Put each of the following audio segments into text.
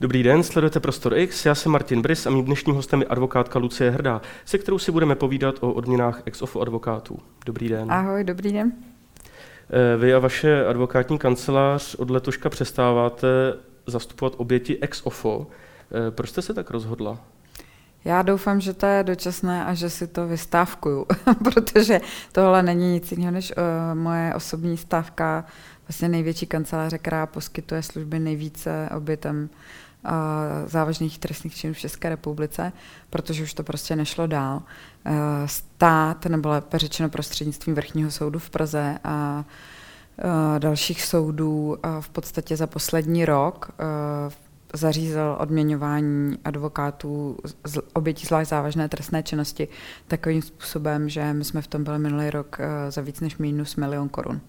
Dobrý den, sledujete Prostor X, já jsem Martin Brys a mým dnešním hostem je advokátka Lucie Hrdá, se kterou si budeme povídat o odměnách ex ofo advokátů. Dobrý den. Ahoj, dobrý den. Eh, vy a vaše advokátní kancelář od letoška přestáváte zastupovat oběti ex ofo. Eh, proč jste se tak rozhodla? Já doufám, že to je dočasné a že si to vystávkuju, protože tohle není nic jiného než uh, moje osobní stávka, vlastně největší kanceláře, která poskytuje služby nejvíce obětem závažných trestných činů v České republice, protože už to prostě nešlo dál. Uh, stát, nebo lépe řečeno prostřednictvím Vrchního soudu v Praze a dalších soudů v podstatě za poslední rok zařízl odměňování advokátů z obětí zvlášť závažné trestné činnosti takovým způsobem, že my jsme v tom byli minulý rok eh, za víc než minus milion korun.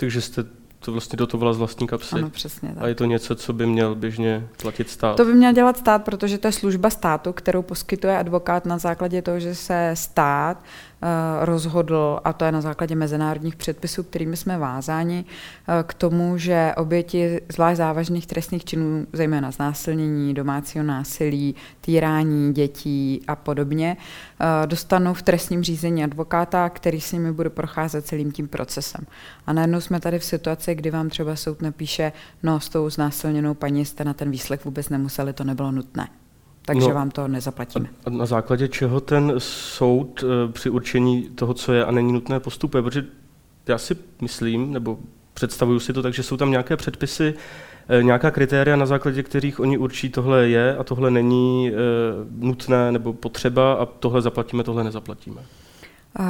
Takže jste to vlastně dotovala z vlastní kapsy. Ano, přesně tak. A je to něco, co by měl běžně platit stát? To by měl dělat stát, protože to je služba státu, kterou poskytuje advokát na základě toho, že se stát rozhodl, a to je na základě mezinárodních předpisů, kterými jsme vázáni, eh, k tomu, že oběti zvlášť závažných trestných činů, zejména znásilnění, domácího násilí, týrání dětí a podobně, eh, dostanou v trestním řízení advokáta, který s nimi bude procházet celým tím procesem. A najednou jsme tady v situaci, kdy vám třeba soud napíše, no s tou znásilněnou paní jste na ten výslech vůbec nemuseli, to nebylo nutné takže no, vám to nezaplatíme. A na základě čeho ten soud eh, při určení toho, co je a není nutné postupuje? Protože já si myslím, nebo představuju si to tak, že jsou tam nějaké předpisy, eh, nějaká kritéria, na základě kterých oni určí, tohle je a tohle není eh, nutné nebo potřeba a tohle zaplatíme, tohle nezaplatíme. Uh,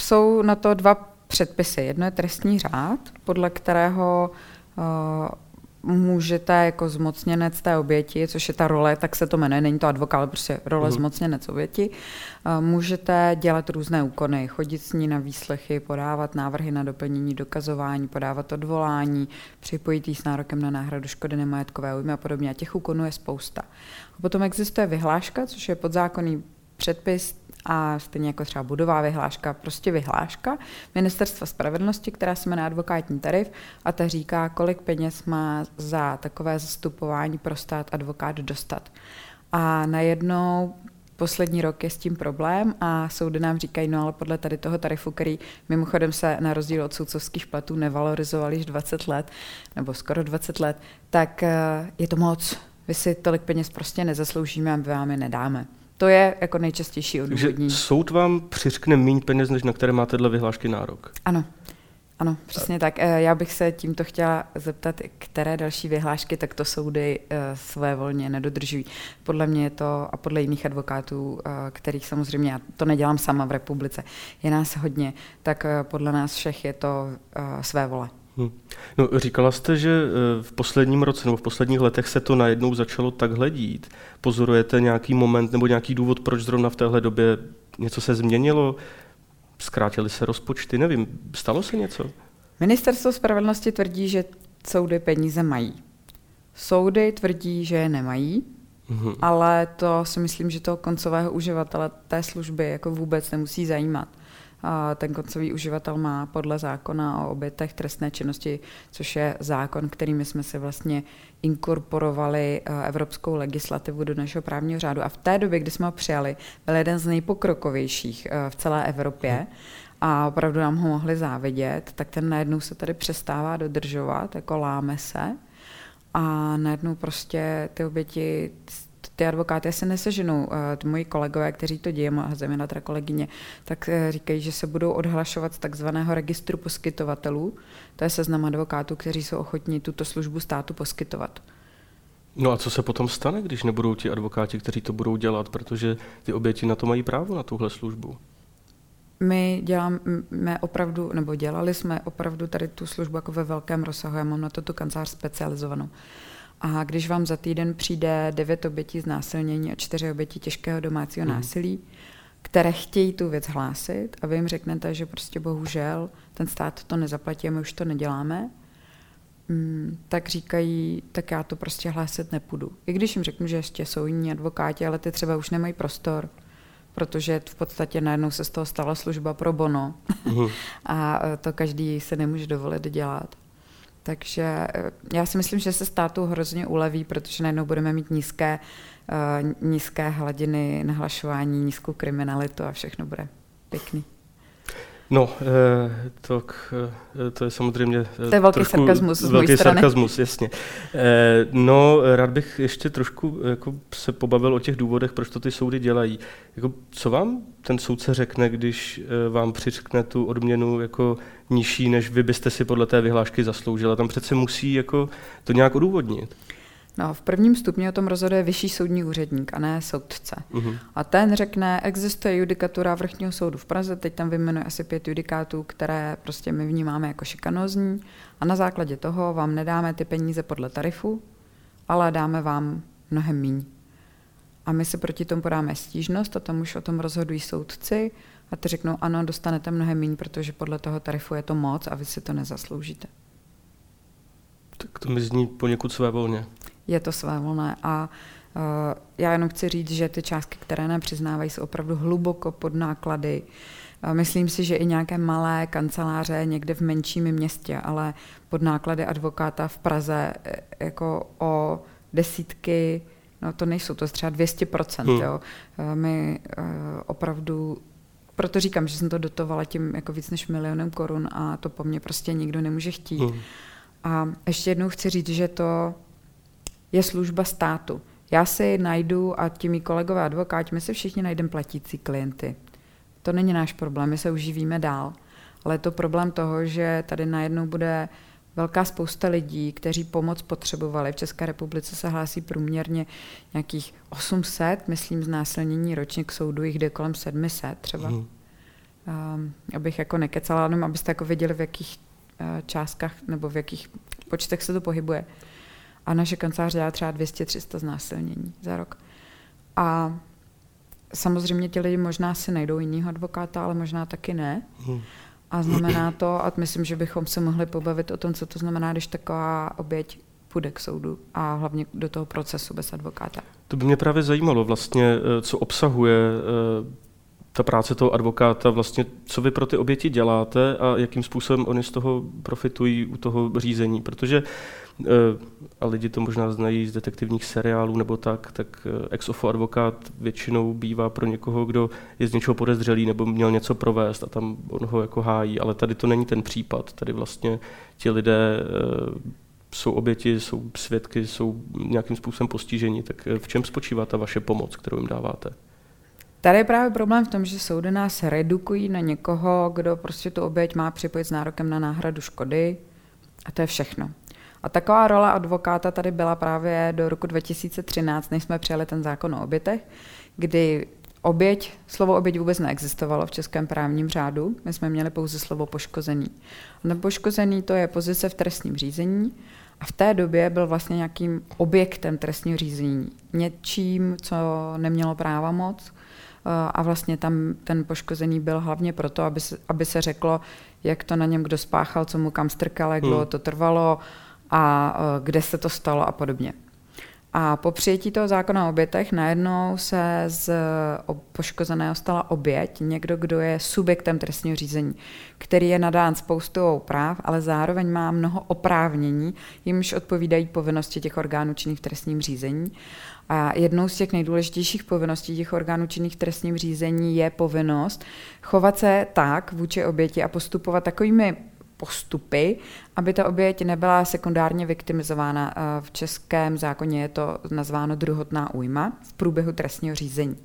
jsou na to dva předpisy. Jedno je trestní řád, podle kterého uh, můžete jako zmocněnec té oběti, což je ta role, tak se to jmenuje, není to advokát, ale prostě role uh-huh. zmocněnec oběti, můžete dělat různé úkony, chodit s ní na výslechy, podávat návrhy na doplnění dokazování, podávat odvolání, připojit jí s nárokem na náhradu škody nemajetkové újmy a podobně. A těch úkonů je spousta. A potom existuje vyhláška, což je podzákonný předpis a stejně jako třeba budová vyhláška, prostě vyhláška Ministerstva spravedlnosti, která se jmenuje advokátní tarif a ta říká, kolik peněz má za takové zastupování pro stát advokát dostat. A najednou poslední rok je s tím problém a soudy nám říkají, no ale podle tady toho tarifu, který mimochodem se na rozdíl od soudcovských platů nevalorizoval již 20 let, nebo skoro 20 let, tak eh, je to moc. Vy si tolik peněz prostě nezasloužíme a my vám je nedáme. To je jako nejčastější odůvodnění. Takže soud vám přiřkne méně peněz, než na které máte dle vyhlášky nárok. Ano. Ano, přesně tak. Eh, já bych se tímto chtěla zeptat, které další vyhlášky takto soudy eh, své volně nedodržují. Podle mě je to, a podle jiných advokátů, eh, kterých samozřejmě, já to nedělám sama v republice, je nás hodně, tak podle nás všech je to své vole. Hmm. No, říkala jste, že eh, v posledním roce nebo v posledních letech se to najednou začalo takhle dít. Pozorujete nějaký moment nebo nějaký důvod, proč zrovna v téhle době něco se změnilo? Zkrátily se rozpočty? Nevím, stalo se něco? Ministerstvo spravedlnosti tvrdí, že soudy peníze mají. Soudy tvrdí, že je nemají, mm-hmm. ale to si myslím, že toho koncového uživatele té služby jako vůbec nemusí zajímat ten koncový uživatel má podle zákona o obětech trestné činnosti, což je zákon, kterými jsme se vlastně inkorporovali eh, evropskou legislativu do našeho právního řádu. A v té době, kdy jsme ho přijali, byl jeden z nejpokrokovějších eh, v celé Evropě a opravdu nám ho mohli závidět, tak ten najednou se tady přestává dodržovat, jako láme se a najednou prostě ty oběti ty advokáty se neseženou. Uh, moji kolegové, kteří to dějí, zejména teda kolegyně, tak uh, říkají, že se budou odhlašovat z takzvaného registru poskytovatelů. To je seznam advokátů, kteří jsou ochotní tuto službu státu poskytovat. No a co se potom stane, když nebudou ti advokáti, kteří to budou dělat, protože ty oběti na to mají právo, na tuhle službu? My děláme opravdu, nebo dělali jsme opravdu tady tu službu jako ve velkém rozsahu. Já mám na to tu kancelář specializovanou. A když vám za týden přijde devět obětí znásilnění a čtyři oběti těžkého domácího mm. násilí, které chtějí tu věc hlásit a vy jim řeknete, že prostě bohužel ten stát to nezaplatí a my už to neděláme, mm, tak říkají, tak já to prostě hlásit nepůjdu. I když jim řeknu, že ještě jsou jiní advokáti, ale ty třeba už nemají prostor, protože v podstatě najednou se z toho stala služba pro bono mm. a to každý se nemůže dovolit dělat Takže eh, já si myslím, že se státu hrozně uleví, protože najednou budeme mít nízké, uh, nízké hladiny nahlašování, nízkou kriminalitu a všechno bude pěkný. No, eh, to, eh, to je samozřejmě to je velký sarkazmus z velký strany. sarkazmus, jasně. Eh, no, rád bych ještě trošku jako se pobavil o těch důvodech, proč to ty soudy dělají. Jako, co vám ten soudce řekne, když vám přiřkne tu odměnu jako nižší, než vy byste si podle té vyhlášky zasloužila? Tam přece musí jako to nějak odůvodnit. No, v prvním stupni o tom rozhoduje vyšší soudní úředník a ne soudce. Uh-huh. A ten řekne, existuje judikatura vrchního soudu v Praze, teď tam vyjmenuje asi pět judikátů, které prostě my vnímáme jako šikanózní a na základě toho vám nedáme ty peníze podle tarifu, ale dáme vám mnohem míň. A my se proti tomu podáme stížnost a tam už o tom rozhodují soudci a ty řeknou, ano, dostanete mnohem míň, protože podle toho tarifu je to moc a vy si to nezasloužíte. Tak to mi zní poněkud své volně je to své volné. A uh, já jenom chci říct, že ty částky, které nám přiznávají, jsou opravdu hluboko pod náklady. Uh, myslím si, že i nějaké malé kanceláře někde v menším městě, ale pod náklady advokáta v Praze e, jako o desítky, no to nejsou, to je třeba 200%. Hmm. Jo. Uh, my opravdu proto říkám, že jsem to dotovala tím jako víc než milionem korun a to po mně prostě nikdo nemůže chtít. Hmm. A ještě jednou chci říct, že to je služba státu. Já si najdu a ti mý kolegové advokáti, my si všichni najdeme platící klienty. To není náš problém, my se uživíme dál. Ale je to problém toho, že tady najednou bude velká spousta lidí, kteří pomoc potřebovali. V České republice se hlásí průměrně nějakých 800, myslím, znásilnění ročně k soudu, jich jde kolem 700 třeba. Hmm. Um, abych jako nekecala, jenom abyste jako věděli, v jakých částkách nebo v jakých počtech se to pohybuje a naše kancelář dělá třeba 200-300 znásilnění za rok. A samozřejmě ti lidi možná si najdou jiného advokáta, ale možná taky ne. Hmm. A znamená to, a myslím, že bychom se mohli pobavit o tom, co to znamená, když taková oběť půjde k soudu a hlavně do toho procesu bez advokáta. To by mě právě zajímalo vlastně, eh, co obsahuje eh, ta práce toho advokáta, vlastně co vy pro ty oběti děláte a jakým způsobem oni z toho profitují u toho řízení, protože Eh, a lidi to možná znají z detektivních seriálů nebo tak, tak eh, ex ofo advokát většinou bývá pro někoho, kdo je z něčeho podezřelý nebo měl něco provést a tam on ho jako hájí, ale tady to není ten případ. Tady vlastně ti lidé eh, jsou oběti, jsou svědky, jsou nějakým způsobem postiženi. Tak v čem spočívá ta vaše pomoc, kterou jim dáváte? Tady je právě problém v tom, že soudy nás redukují na někoho, kdo prostě tu oběť má připojit s nárokem na náhradu škody. A to je všechno. A taková rola advokáta tady byla právě do roku 2013, než jsme přijali ten zákon o obětech, kdy oběť, slovo oběť vůbec neexistovalo v českém právním řádu, my jsme měli pouze slovo poškozený. A poškozený to je pozice v trestním řízení. A v té době byl vlastně nějakým objektem trestního řízení, něčím, co nemělo práva moc, a vlastně tam ten poškozený byl hlavně proto, aby se, aby se řeklo, jak to na něm kdo spáchal, co mu kam strkal, jak dlouho hmm. to trvalo, a e, kde se to stalo a podobně. A po přijetí toho zákona o obětech najednou se z poškozeného stala oběť, někdo, kdo je subjektem trestního řízení, který je nadán spoustou práv, ale zároveň má mnoho oprávnění, jimž odpovídají povinnosti těch orgánů činných v trestním řízení. A jednou z těch nejdůležitějších povinností těch orgánů činných v trestním řízení je povinnost chovat se tak vůči oběti a postupovat takovými postupy, aby ta oběť nebyla sekundárně viktimizována. V českém zákoně je to nazváno druhotná újma v průběhu trestního řízení.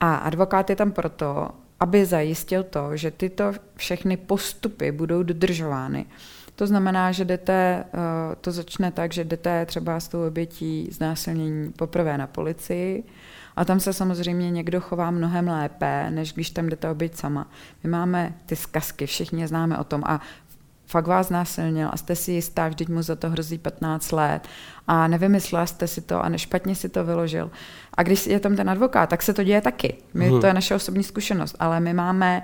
A advokát je tam proto, aby zajistil to, že tyto všechny postupy budou dodržovány. To znamená, že jdete, eh, to začne tak, že jdete třeba s tou obětí znásilnění poprvé na policii, a tam se samozřejmě někdo chová mnohem lépe, než když tam jdete oběť sama. My máme ty zkazky, všichni známe o tom a fakt vás násilnil a jste si jistá, vždyť mu za to hrozí 15 let a nevymyslela jste si to a nešpatně si to vyložil. A když je tam ten advokát, tak se to děje taky. My, hmm. To je naše osobní zkušenost, ale my máme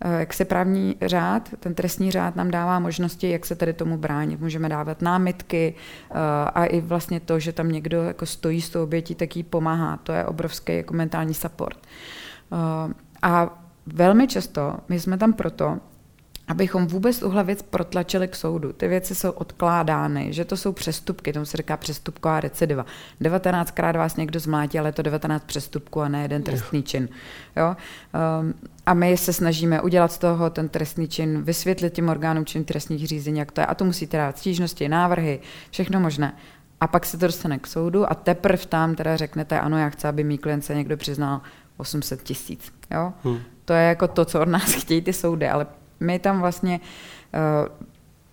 eh, jak se právní řád, ten trestní řád nám dává možnosti, jak se tady tomu bránit. Můžeme dávat námitky eh, a i vlastně to, že tam někdo jako stojí s tou obětí, tak jí pomáhá. To je obrovský jako mentální support. Eh, a velmi často my jsme tam proto, abychom vůbec tuhle věc protlačili k soudu. Ty věci jsou odkládány, že to jsou přestupky, tomu se říká přestupková recidiva. 19krát vás někdo zmlátí, ale je to 19 přestupků a ne jeden trestný čin. Jo? Um, a my se snažíme udělat z toho ten trestný čin, vysvětlit těm orgánům čin trestních řízení, jak to je. A to musíte dát stížnosti, návrhy, všechno možné. A pak se to dostane k soudu a teprve tam teda řeknete, ano, já chci, aby mý klient se někdo přiznal 800 tisíc. Jo? Hmm. To je jako to, co od nás chtějí ty soudy, ale my tam vlastně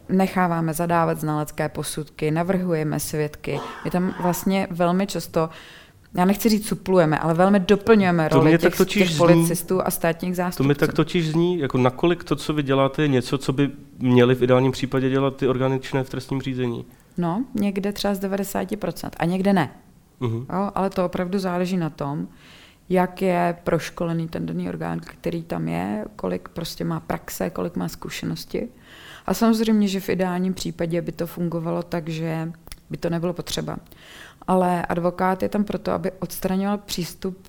uh, necháváme zadávat znalecké posudky, navrhujeme svědky. My tam vlastně velmi často já nechci říct suplujeme, ale velmi doplňujeme to roli těch, těch zní, policistů a státních zástupců. To mi tak totiž zní, jako nakolik to, co vy děláte, je něco, co by měli v ideálním případě dělat ty orgány činné v trestním řízení. No, někde třeba z 90% a někde ne. Uh-huh. Jo, ale to opravdu záleží na tom, jak je proškolený ten daný orgán, který tam je, kolik prostě má praxe, kolik má zkušenosti. A samozřejmě, že v ideálním případě by to fungovalo tak, že by to nebylo potřeba. Ale advokát je tam proto, aby odstraňoval přístup,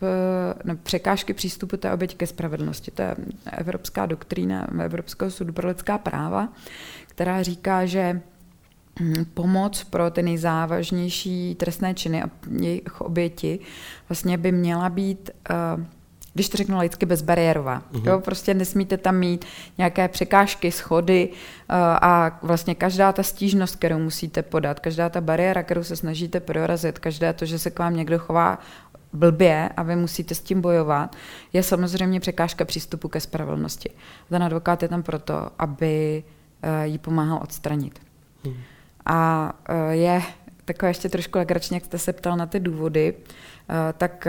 ne, překážky přístupu té oběti ke spravedlnosti. To je evropská doktrína Evropského soudu pro lidská práva, která říká, že pomoc pro ty nejzávažnější trestné činy a jejich oběti vlastně by měla být uh, když to řeknu lidsky, bezbariérová. Uh-huh. Jo, prostě nesmíte tam mít nějaké překážky, schody uh, a vlastně každá ta stížnost, kterou musíte podat, každá ta bariéra, kterou se snažíte prorazit, každé to, že se k vám někdo chová blbě a vy musíte s tím bojovat, je samozřejmě překážka přístupu ke spravedlnosti. Ten advokát je tam proto, aby uh, ji pomáhal odstranit. Uh-huh. A uh, je takové ještě trošku legračně, jak jste se ptal na ty důvody, tak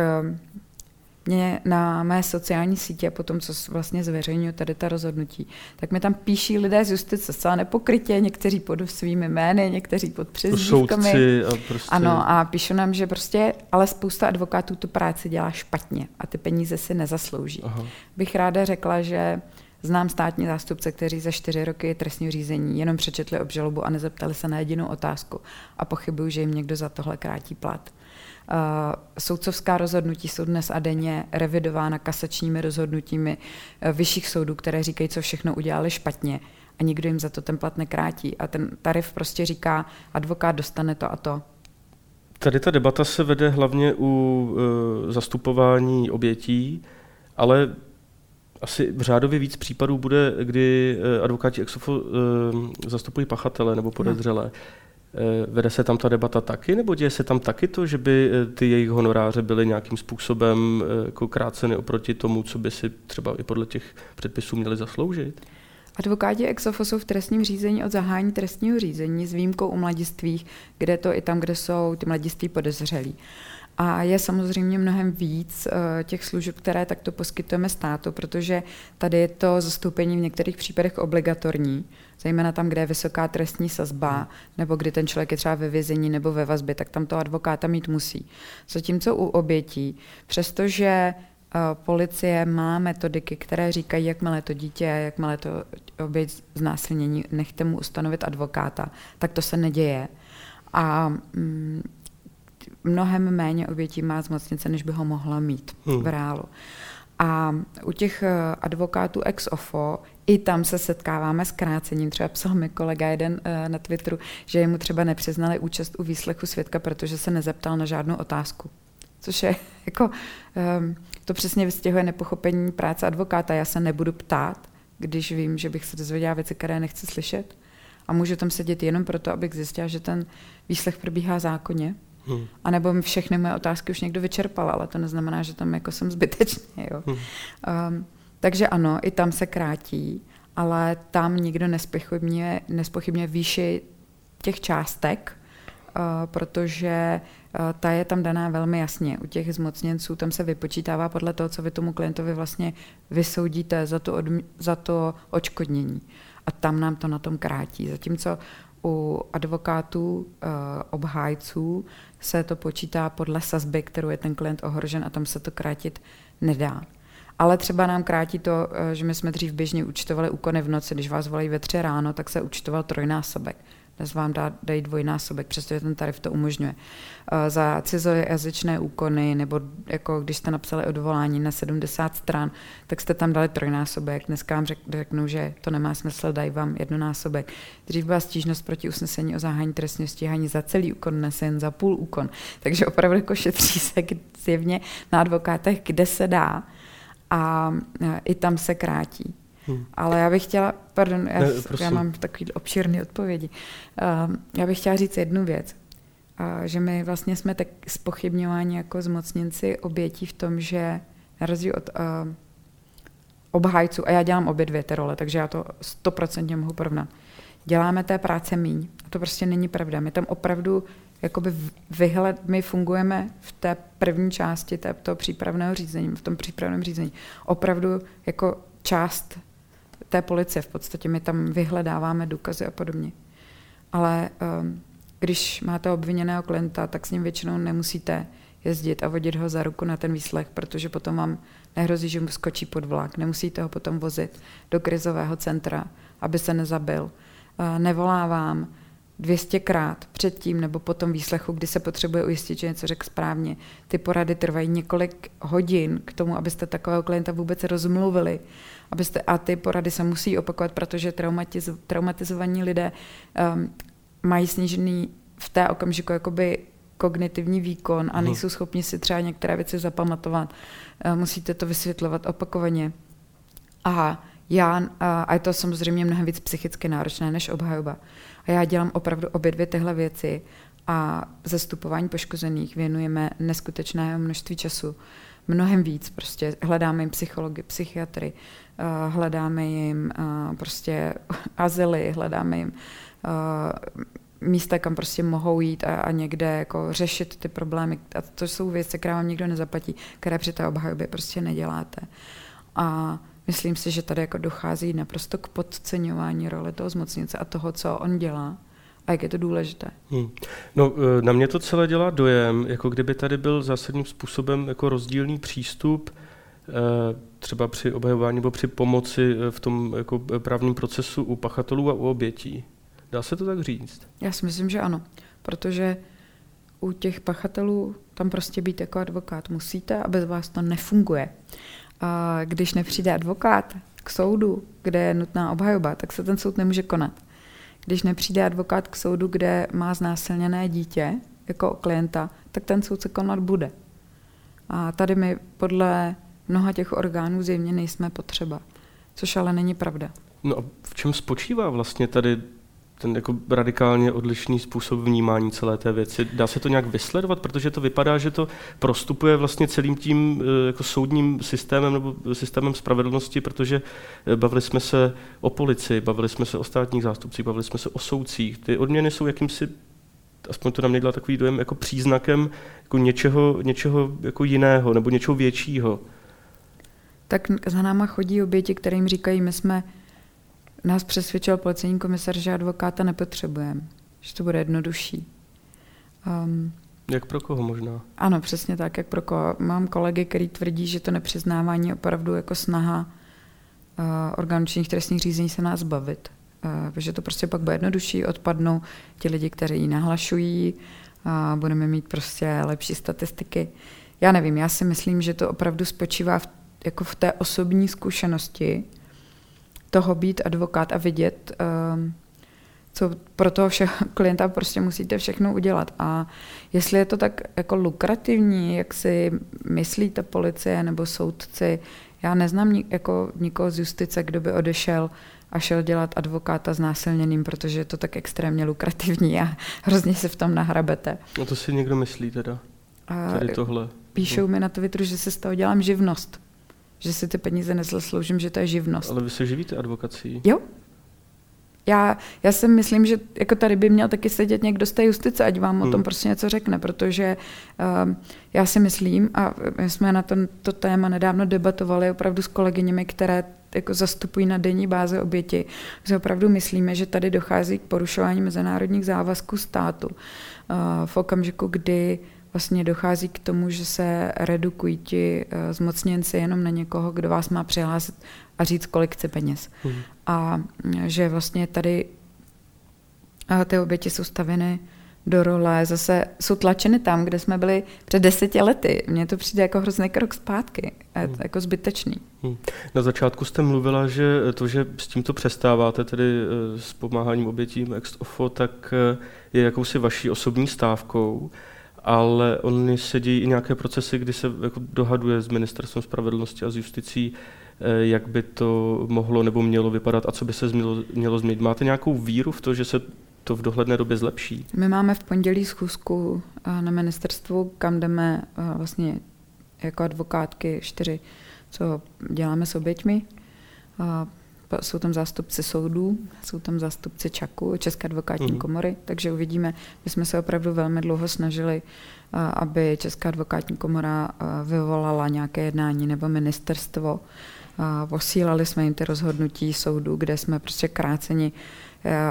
mě na mé sociální sítě, po tom, co vlastně zveřejňuji tady ta rozhodnutí, tak mi tam píší lidé z justice zcela nepokrytě, někteří pod svými jmény, někteří pod přezdívkami. A prostě... Ano, a píšu nám, že prostě, ale spousta advokátů tu práci dělá špatně a ty peníze si nezaslouží. Aha. Bych ráda řekla, že Znám státní zástupce, kteří za čtyři roky trestního řízení jenom přečetli obžalobu a nezeptali se na jedinou otázku a pochybuju, že jim někdo za tohle krátí plat. Eh, soudcovská rozhodnutí jsou dnes a denně revidována kasačními rozhodnutími eh, vyšších soudů, které říkají, co všechno udělali špatně a nikdo jim za to ten plat nekrátí. A ten tarif prostě říká, advokát dostane to a to. Tady ta debata se vede hlavně u uh, zastupování obětí, ale asi v řádově víc případů bude, kdy advokáti exofo uh, zastupují pachatele nebo podezřelé. No. Eh, vede se tam ta debata taky, nebo děje se tam taky to, že by eh, ty jejich honoráře byly nějakým způsobem eh, jako kráceny oproti tomu, co by si třeba i podle těch předpisů měli zasloužit? Advokáti ex ofo jsou v trestním řízení od zahájení trestního řízení s výjimkou u mladistvých, kde to i tam, kde jsou ty mladiství podezřelí. A je samozřejmě mnohem víc těch služeb, které takto poskytujeme státu, protože tady je to zastoupení v některých případech obligatorní zejména tam, kde je vysoká trestní sazba, hmm. nebo kdy ten člověk je třeba ve vězení nebo ve vazbě, tak tam to advokáta mít musí. Zatímco u obětí, přestože eh, policie má metodiky, které říkají, jakmile to dítě, jakmile to oběť znásilnění, nechte mu ustanovit advokáta, tak to se neděje. A mm, mnohem méně obětí má zmocnice, než by ho mohla mít hmm. v reálu. A u těch eh, advokátů ex ofo i tam se setkáváme s krácením. Třeba psal mi kolega jeden uh, na Twitteru, že jemu třeba nepřiznali účast u výslechu svědka, protože se nezeptal na žádnou otázku. Což je jako, um, to přesně vystěhuje nepochopení práce advokáta. Já se nebudu ptát, když vím, že bych se dozvěděla věci, které nechci slyšet. A můžu tam sedět jenom proto, abych zjistila, že ten výslech probíhá zákonně. Hmm. A nebo mi všechny moje otázky už někdo vyčerpal, ale to neznamená, že tam jako jsem zbytečně. Jo. Hmm. Um, takže ano, i tam se krátí, ale tam nikdo nespochybně, nespochybně výši těch částek, uh, protože uh, ta je tam daná velmi jasně. U těch zmocněnců tam se vypočítává podle toho, co vy tomu klientovi vlastně vysoudíte za to, odm- za to očkodnění. A tam nám to na tom krátí. Zatímco u advokátů, uh, obhájců se to počítá podle sazby, kterou je ten klient ohrožen a tam se to krátit nedá. Ale třeba nám krátí to, eh, že my jsme dřív běžně účtovali úkony v noci, když vás volají ve tři ráno, tak se účtoval trojnásobek. dnes vám dá, dají dvojnásobek, přestože ten tarif to umožňuje. Eh, za cizojazyčné úkony, nebo jako když jste napsali odvolání na 70 stran, tak jste tam dali trojnásobek. Dneska vám řek, řeknu, že to nemá smysl, dají vám jednonásobek. Dřív byla stížnost proti usnesení o zahájení trestního stíhání za celý úkon, dnes jen za půl úkon. Takže opravdu jako šetří se zjevně na advokátech, kde se dá a eh, i tam se krátí. Hmm. Ale já bych chtěla, pardon, já, ne, já mám takový obširný odpovědi. Uh, já bych chtěla říct jednu věc, uh, že my vlastně jsme tak spochybňováni jako zmocněnci obětí v tom, že na rozdíl od uh, obhájců, a já dělám obě dvě ty role, takže já to stoprocentně mohu porovnat, děláme té práce míň. A to prostě není pravda. My tam opravdu jakoby vyhled, my fungujeme v té první části té, toho přípravného řízení, v tom přípravném řízení, opravdu jako část té policie. V podstatě my tam vyhledáváme důkazy a podobně. Ale um, když máte obviněného klienta, tak s ním většinou nemusíte jezdit a vodit ho za ruku na ten výslech, protože potom vám nehrozí, že mu skočí pod vlak. Nemusíte ho potom vozit do krizového centra, aby se nezabil. Uh, nevolávám 200krát předtím nebo po tom výslechu, kdy se potřebuje ujistit, že něco řekl správně. Ty porady trvají několik hodin k tomu, abyste takového klienta vůbec rozmluvili. Abyste, a ty porady se musí opakovat, protože traumatiz, traumatizovaní lidé um, mají snížený v té okamžiku jakoby kognitivní výkon a mhm. nejsou schopni si třeba některé věci zapamatovat. Uh, musíte to vysvětlovat opakovaně. A já, a je to samozřejmě mnohem víc psychicky náročné než obhajoba. A já dělám opravdu obě dvě tyhle věci a zastupování poškozených věnujeme neskutečné množství času. Mnohem víc, prostě hledáme jim psychologi, psychiatry, eh, hledáme jim eh, prostě azyly, hledáme jim eh, místa, kam prostě mohou jít a, a někde jako řešit ty problémy. A to jsou věci, které vám nikdo nezaplatí, které při té obhajobě prostě neděláte. A myslím si, že tady jako dochází naprosto k podceňování role toho zmocněnce a toho, co on dělá a jak je to důležité. Hmm. No, e, na mě to celé dělá dojem, jako kdyby tady byl zásadním způsobem jako rozdílný přístup e, třeba při obhajování nebo při pomoci e, v tom jako právním procesu u pachatelů a u obětí. Dá se to tak říct? Já si myslím, že ano, protože u těch pachatelů tam prostě být jako advokát musíte a bez vás to nefunguje. Když nepřijde advokát k soudu, kde je nutná obhajoba, tak se ten soud nemůže konat. Když nepřijde advokát k soudu, kde má znásilněné dítě jako klienta, tak ten soud se konat bude. A tady my podle mnoha těch orgánů zjevně nejsme potřeba, což ale není pravda. No a v čem spočívá vlastně tady ten jako radikálně odlišný způsob vnímání celé té věci. Dá se to nějak vysledovat, protože to vypadá, že to prostupuje vlastně celým tím eh, jako soudním systémem nebo systémem spravedlnosti, protože eh, bavili jsme se o policii, bavili jsme se o státních zástupcích, bavili jsme se o soudcích. Ty odměny jsou jakýmsi aspoň to na mě dělá takový dojem jako příznakem jako něčeho, něčeho jako jiného nebo něčeho většího. Tak za náma chodí oběti, kterým říkají, my jsme nás přesvědčil policejní komisar, že advokáta nepotřebujeme, že to bude jednodušší. Um, jak pro koho možná? Ano, přesně tak, jak pro koho. Mám kolegy, který tvrdí, že to nepřiznávání je opravdu jako snaha uh, orgánů činných trestních řízení se nás bavit. Uh, že to prostě pak bude jednodušší, odpadnou ti lidi, kteří ji nahlašují, uh, budeme mít prostě lepší statistiky. Já nevím, já si myslím, že to opravdu spočívá v, jako v té osobní zkušenosti, toho být advokát a vidět, ehm, co pro toho všeho klienta prostě musíte všechno udělat. A jestli je to tak jako lukrativní, jak si myslí ta policie nebo soudci, já neznám jako nikoho z justice, kdo by odešel a šel dělat advokáta s násilněným, protože je to tak extrémně lukrativní a hrozně se v tom nahrabete. No to si někdo myslí teda? Tady tohle. Píšou mi na Twitteru, že se z toho dělám živnost že si ty peníze nezasloužím, že to je živnost. Ale vy se živíte advokací. Jo. Já, já si myslím, že jako tady by měl taky sedět někdo z té justice, ať vám hmm. o tom hmm. prostě něco řekne, protože uh, já si myslím, a my jsme na to, to téma nedávno debatovali opravdu s kolegyněmi, které jako zastupují na denní báze oběti, že opravdu myslíme, že tady dochází k porušování mezinárodních závazků státu uh, v okamžiku, kdy vlastně dochází k tomu, že se redukují ti eh, zmocněnci jenom na někoho, kdo vás má přihlásit a říct, kolik chce peněz. Hmm. A mm, že vlastně tady A ty oběti jsou stavěny do role, zase jsou tlačeny tam, kde jsme byli před deseti lety. Mně to přijde jako hrozný krok zpátky. To hmm. jako zbytečný. Hmm. Na začátku jste mluvila, že to, že s tímto přestáváte, tedy eh, s pomáháním obětím ex ofo, tak eh, je jakousi vaší osobní stávkou ale oni se dějí i nějaké procesy, kdy se jako dohaduje s Ministerstvem spravedlnosti a s justicí, eh, jak by to mohlo nebo mělo vypadat a co by se mělo, mělo změnit. Máte nějakou víru v to, že se to v dohledné době zlepší? My máme v pondělí schůzku eh, na ministerstvu, kam jdeme eh, vlastně jako advokátky čtyři, co děláme s oběťmi. Jsou tam zástupci soudů, jsou tam zástupci ČAKu, České advokátní mm. komory, takže uvidíme. My jsme se opravdu velmi dlouho snažili, aby Česká advokátní komora vyvolala nějaké jednání nebo ministerstvo. Posílali jsme jim ty rozhodnutí soudů, kde jsme prostě kráceni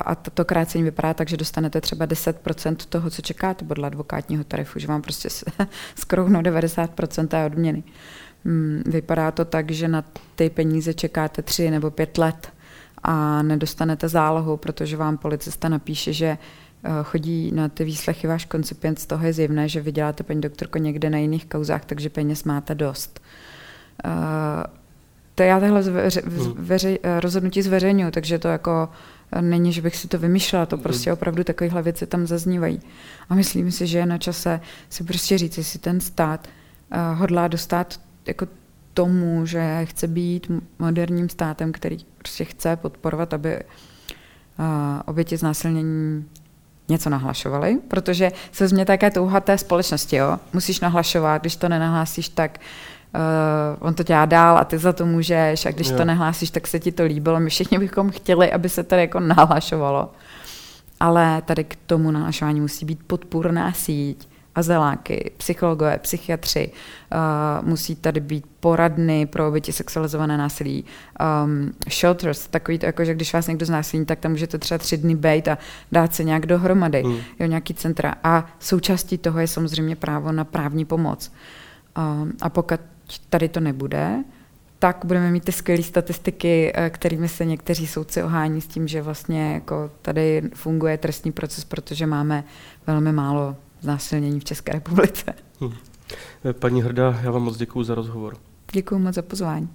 a to krácení vypadá tak, že dostanete třeba 10% toho, co čekáte podle advokátního tarifu, že vám prostě skrouhnou 90% té odměny. Hmm, vypadá to tak, že na ty peníze čekáte tři nebo pět let a nedostanete zálohu, protože vám policista napíše, že eh, chodí na ty výslechy váš koncipient, z toho je zjevné, že vyděláte paní doktorko někde na jiných kauzách, takže peněz máte dost. Uh, to já tahle zveře, hmm. eh, rozhodnutí zveřejňuji, takže to jako není, že bych si to vymýšlela, to prostě hmm. opravdu takovéhle věci tam zaznívají. A myslím si, že je na čase si prostě říct, jestli ten stát hodlá dostat jako tomu, že chce být moderním státem, který prostě chce podporovat, aby oběti znásilnění něco nahlašovali, protože se změ také touha té společnosti, jo. Musíš nahlašovat, když to nenahlásíš, tak uh, on to dělá dál a ty za to můžeš a když jo. to nehlásíš, tak se ti to líbilo. My všichni bychom chtěli, aby se tady jako nahlašovalo. Ale tady k tomu nahlašování musí být podpůrná síť, azeláky, psychologové, psychiatři, uh, musí tady být poradny pro oběti sexualizované násilí, um, shelters, takový to, jako, že když vás někdo znásilní, tak tam můžete třeba tři dny být a dát se nějak dohromady, hmm. jo, nějaký centra. A součástí toho je samozřejmě právo na právní pomoc. Um, a pokud tady to nebude, tak budeme mít ty skvělé statistiky, eh, kterými se někteří soudci ohání s tím, že vlastně jako tady funguje trestní proces, protože máme velmi málo znásilnění v České republice. Hmm. Paní Hrda, já vám moc děkuji za rozhovor. Děkuji moc za pozvání.